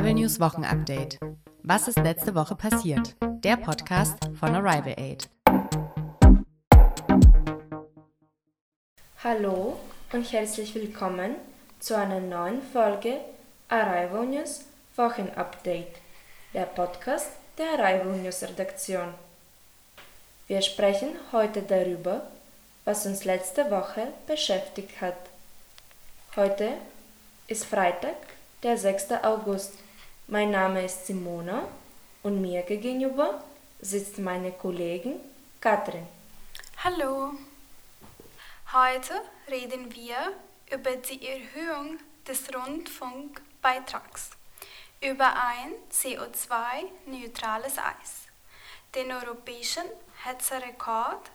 Arrival News Wochenupdate. Was ist letzte Woche passiert? Der Podcast von Arrival Aid. Hallo und herzlich willkommen zu einer neuen Folge Arrival News Wochenupdate, der Podcast der Arrival News Redaktion. Wir sprechen heute darüber, was uns letzte Woche beschäftigt hat. Heute ist Freitag, der 6. August. Mein Name ist Simona und mir gegenüber sitzt meine Kollegin Katrin. Hallo. Heute reden wir über die Erhöhung des Rundfunkbeitrags, über ein CO2-neutrales Eis, den europäischen Hitzerekord,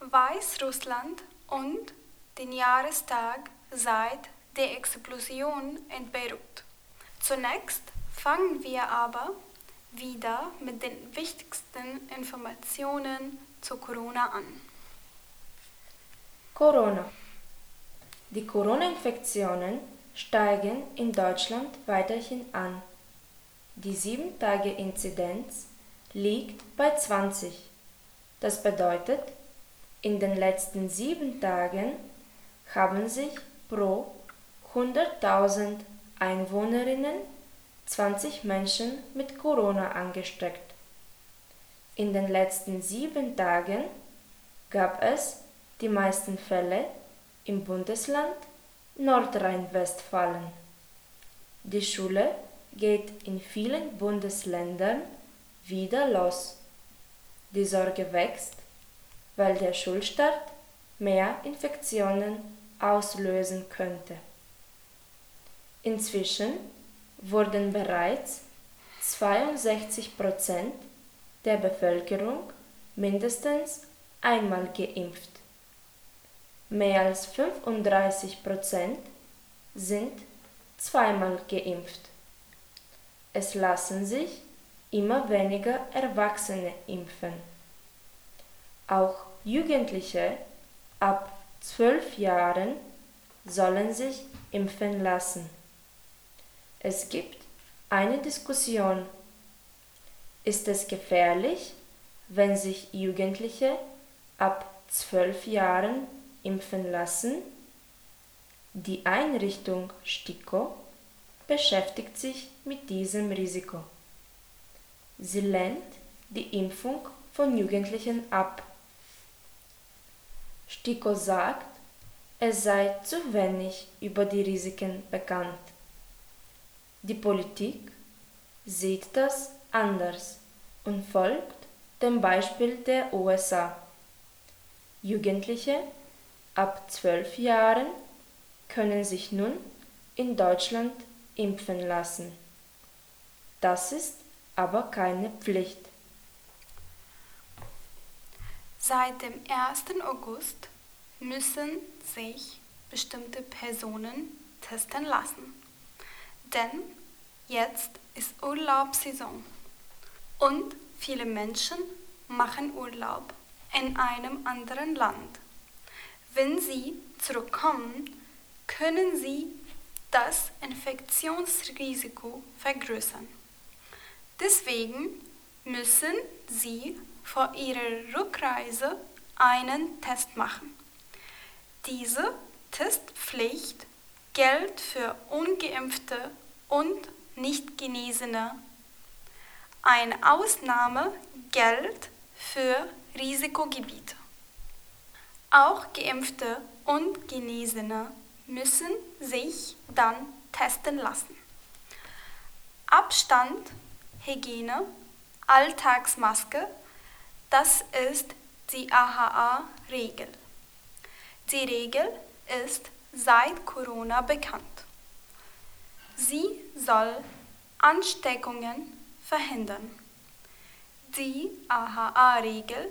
Weißrussland und den Jahrestag seit der Explosion in Beirut. Zunächst fangen wir aber wieder mit den wichtigsten Informationen zu Corona an. Corona. Die Corona-Infektionen steigen in Deutschland weiterhin an. Die 7-Tage-Inzidenz liegt bei 20. Das bedeutet, in den letzten sieben Tagen haben sich pro 100.000 Einwohnerinnen 20 Menschen mit Corona angesteckt. In den letzten sieben Tagen gab es die meisten Fälle im Bundesland Nordrhein-Westfalen. Die Schule geht in vielen Bundesländern wieder los. Die Sorge wächst, weil der Schulstart mehr Infektionen auslösen könnte. Inzwischen wurden bereits 62 Prozent der Bevölkerung mindestens einmal geimpft. Mehr als 35 Prozent sind zweimal geimpft. Es lassen sich immer weniger Erwachsene impfen. Auch Jugendliche ab 12 Jahren sollen sich impfen lassen. Es gibt eine Diskussion. Ist es gefährlich, wenn sich Jugendliche ab zwölf Jahren impfen lassen? Die Einrichtung STIKO beschäftigt sich mit diesem Risiko. Sie lehnt die Impfung von Jugendlichen ab. STIKO sagt, es sei zu wenig über die Risiken bekannt. Die Politik sieht das anders und folgt dem Beispiel der USA. Jugendliche ab zwölf Jahren können sich nun in Deutschland impfen lassen. Das ist aber keine Pflicht. Seit dem 1. August müssen sich bestimmte Personen testen lassen denn jetzt ist Urlaubssaison und viele Menschen machen Urlaub in einem anderen Land. Wenn sie zurückkommen, können sie das Infektionsrisiko vergrößern. Deswegen müssen sie vor ihrer Rückreise einen Test machen. Diese Testpflicht gilt für ungeimpfte und nicht Genesene. Eine Ausnahme gilt für Risikogebiete. Auch Geimpfte und Genesene müssen sich dann testen lassen. Abstand, Hygiene, Alltagsmaske, das ist die AHA-Regel. Die Regel ist seit Corona bekannt. Sie soll Ansteckungen verhindern. Die AHA-Regel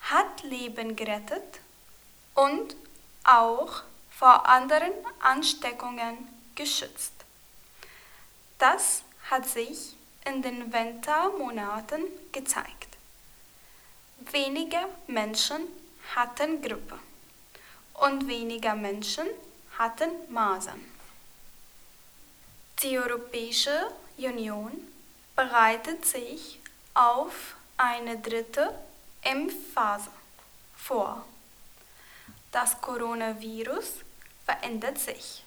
hat Leben gerettet und auch vor anderen Ansteckungen geschützt. Das hat sich in den Wintermonaten gezeigt. Weniger Menschen hatten Grippe und weniger Menschen hatten Masern. Die Europäische Union bereitet sich auf eine dritte Impfphase vor. Das Coronavirus verändert sich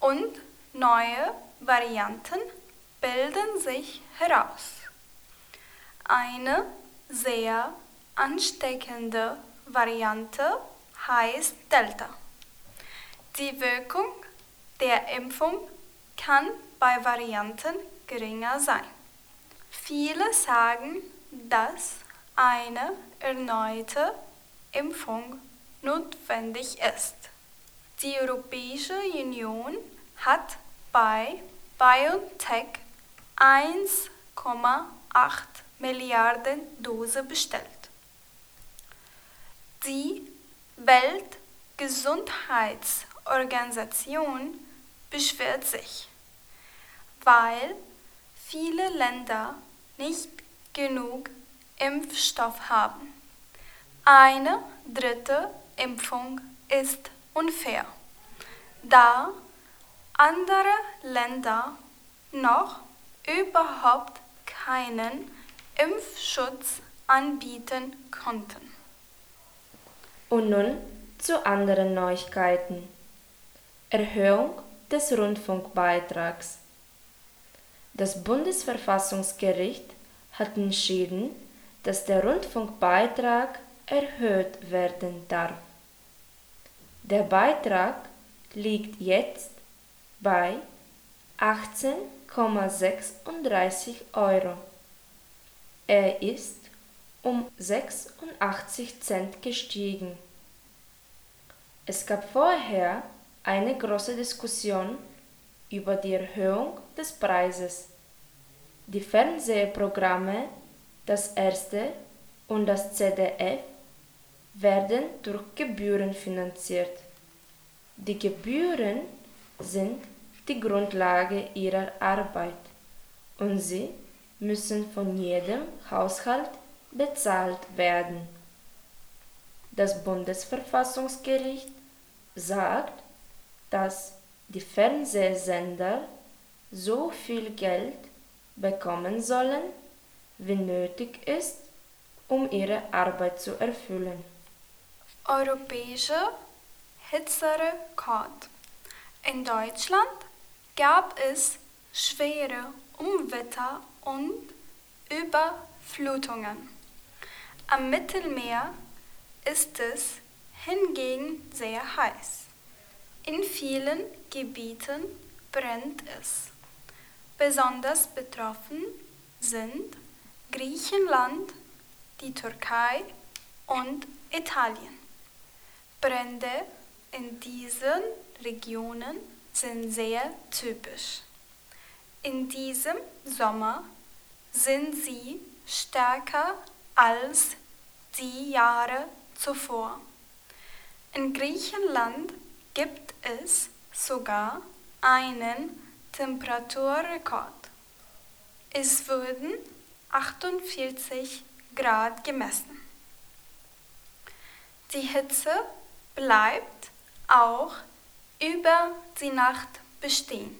und neue Varianten bilden sich heraus. Eine sehr ansteckende Variante heißt Delta. Die Wirkung der Impfung kann bei Varianten geringer sein. Viele sagen, dass eine erneute Impfung notwendig ist. Die Europäische Union hat bei BioNTech 1,8 Milliarden Dosen bestellt. Die Weltgesundheitsorganisation beschwert sich, weil viele Länder nicht genug Impfstoff haben. Eine dritte Impfung ist unfair, da andere Länder noch überhaupt keinen Impfschutz anbieten konnten. Und nun zu anderen Neuigkeiten. Erhöhung des Rundfunkbeitrags. Das Bundesverfassungsgericht hat entschieden, dass der Rundfunkbeitrag erhöht werden darf. Der Beitrag liegt jetzt bei 18,36 Euro. Er ist um 86 Cent gestiegen. Es gab vorher eine große Diskussion über die Erhöhung des Preises. Die Fernsehprogramme, das erste und das ZDF, werden durch Gebühren finanziert. Die Gebühren sind die Grundlage ihrer Arbeit und sie müssen von jedem Haushalt bezahlt werden. Das Bundesverfassungsgericht sagt, dass die Fernsehsender so viel Geld bekommen sollen, wie nötig ist, um ihre Arbeit zu erfüllen. Europäische Hitzerekord. In Deutschland gab es schwere Unwetter und Überflutungen. Am Mittelmeer ist es hingegen sehr heiß. In vielen Gebieten brennt es. Besonders betroffen sind Griechenland, die Türkei und Italien. Brände in diesen Regionen sind sehr typisch. In diesem Sommer sind sie stärker als die Jahre zuvor. In Griechenland gibt es sogar einen Temperaturrekord. Es wurden 48 Grad gemessen. Die Hitze bleibt auch über die Nacht bestehen.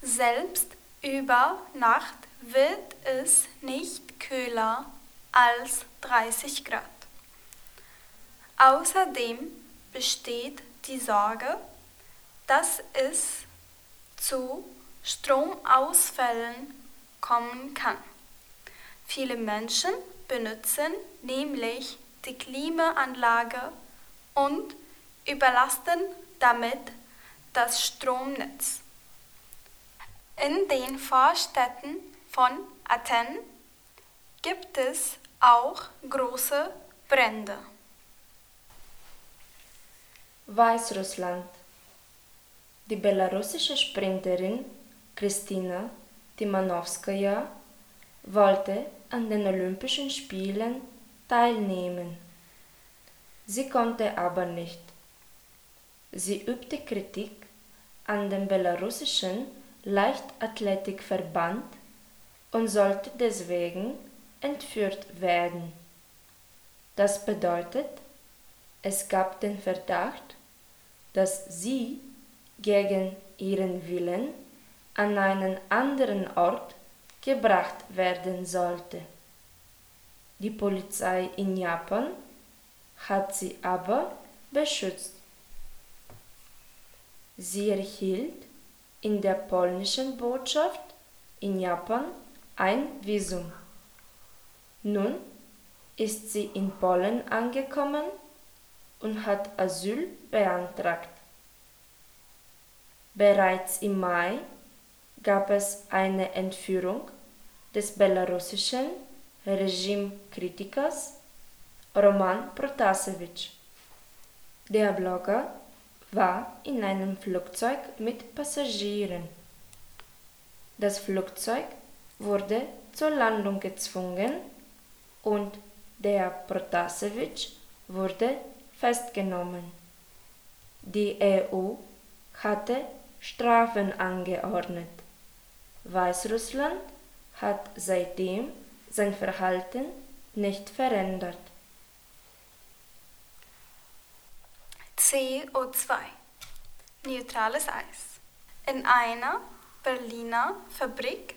Selbst über Nacht wird es nicht kühler als 30 Grad. Außerdem besteht die Sorge, dass es zu Stromausfällen kommen kann. Viele Menschen benutzen nämlich die Klimaanlage und überlasten damit das Stromnetz. In den Vorstädten von Athen gibt es auch große Brände. Weißrussland. Die belarussische Sprinterin Kristina Timanowskaja wollte an den Olympischen Spielen teilnehmen. Sie konnte aber nicht. Sie übte Kritik an dem belarussischen Leichtathletikverband und sollte deswegen entführt werden. Das bedeutet, es gab den Verdacht, dass sie gegen ihren Willen an einen anderen Ort gebracht werden sollte. Die Polizei in Japan hat sie aber beschützt. Sie erhielt in der polnischen Botschaft in Japan ein Visum. Nun ist sie in Polen angekommen und hat Asyl beantragt. Bereits im Mai gab es eine Entführung des belarussischen Regimekritikers Roman Protasevich. Der Blogger war in einem Flugzeug mit Passagieren. Das Flugzeug wurde zur Landung gezwungen und der Protasevich wurde festgenommen. Die EU hatte Strafen angeordnet. Weißrussland hat seitdem sein Verhalten nicht verändert. CO2 Neutrales Eis. In einer Berliner Fabrik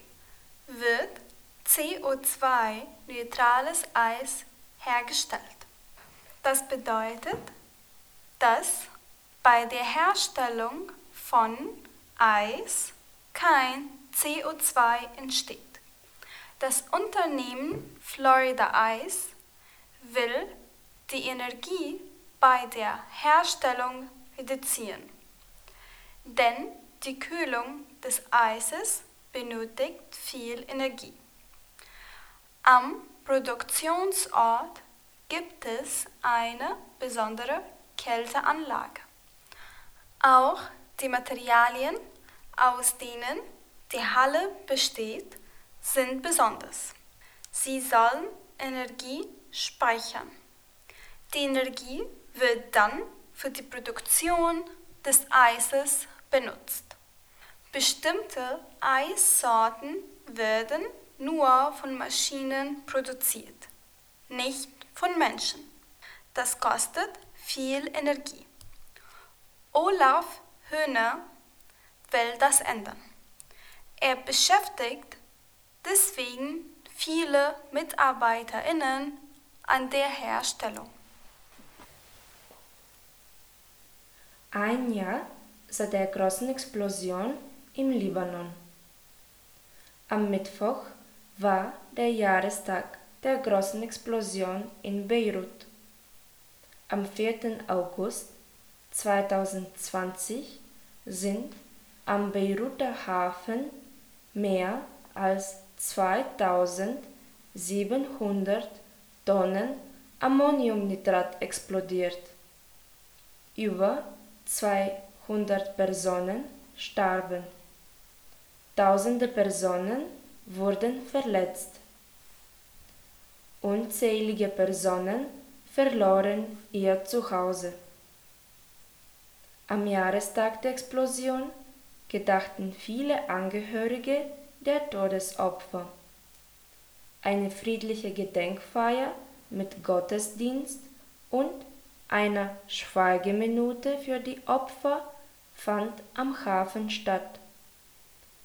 wird CO2-neutrales Eis hergestellt. Das bedeutet, dass bei der Herstellung von Eis kein CO2 entsteht. Das Unternehmen Florida Ice will die Energie bei der Herstellung reduzieren, denn die Kühlung des Eises benötigt viel Energie. Am Produktionsort gibt es eine besondere Kälteanlage. Auch die Materialien, aus denen die Halle besteht, sind besonders. Sie sollen Energie speichern. Die Energie wird dann für die Produktion des Eises benutzt. Bestimmte Eissorten werden nur von Maschinen produziert, nicht von Menschen. Das kostet viel Energie. Olaf Höhner will das ändern. Er beschäftigt deswegen viele Mitarbeiterinnen an der Herstellung. Ein Jahr seit der großen Explosion im Libanon. Am Mittwoch war der Jahrestag der großen Explosion in Beirut. Am 4. August 2020 sind am Beiruter Hafen mehr als 2700 Tonnen Ammoniumnitrat explodiert. Über 200 Personen starben. Tausende Personen wurden verletzt. Unzählige Personen verloren ihr Zuhause. Am Jahrestag der Explosion gedachten viele Angehörige der Todesopfer. Eine friedliche Gedenkfeier mit Gottesdienst und einer Schweigeminute für die Opfer fand am Hafen statt.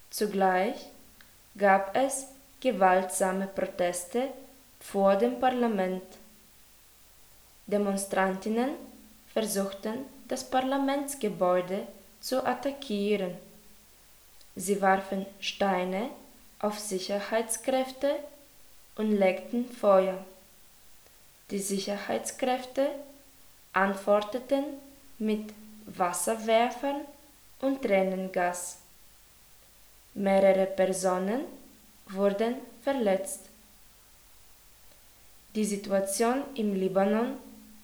Zugleich gab es gewaltsame Proteste vor dem Parlament. Demonstrantinnen versuchten das Parlamentsgebäude zu attackieren. Sie warfen Steine auf Sicherheitskräfte und legten Feuer. Die Sicherheitskräfte antworteten mit Wasserwerfern und Tränengas. Mehrere Personen wurden verletzt. Die Situation im Libanon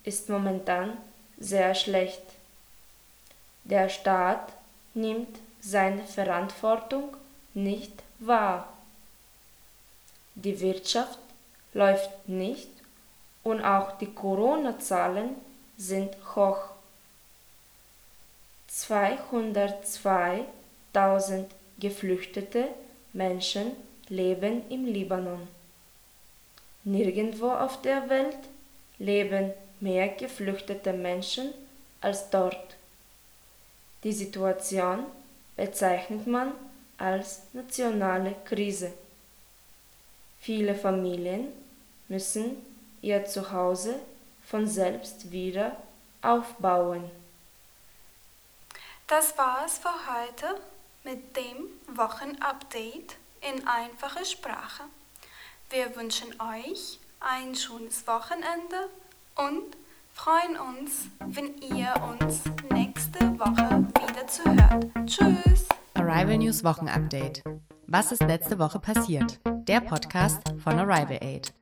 ist momentan sehr schlecht. Der Staat nimmt seine Verantwortung nicht wahr. Die Wirtschaft läuft nicht und auch die Corona-Zahlen sind hoch. 202.000 geflüchtete Menschen leben im Libanon. Nirgendwo auf der Welt leben mehr geflüchtete Menschen als dort. Die Situation bezeichnet man als nationale Krise. Viele Familien müssen ihr Zuhause von selbst wieder aufbauen. Das war's für heute mit dem Wochenupdate in einfacher Sprache. Wir wünschen euch ein schönes Wochenende und freuen uns, wenn ihr uns nächste Woche wieder zuhört. Tschüss! Arrival News Wochenupdate. Was ist letzte Woche passiert? Der Podcast von Arrival Aid.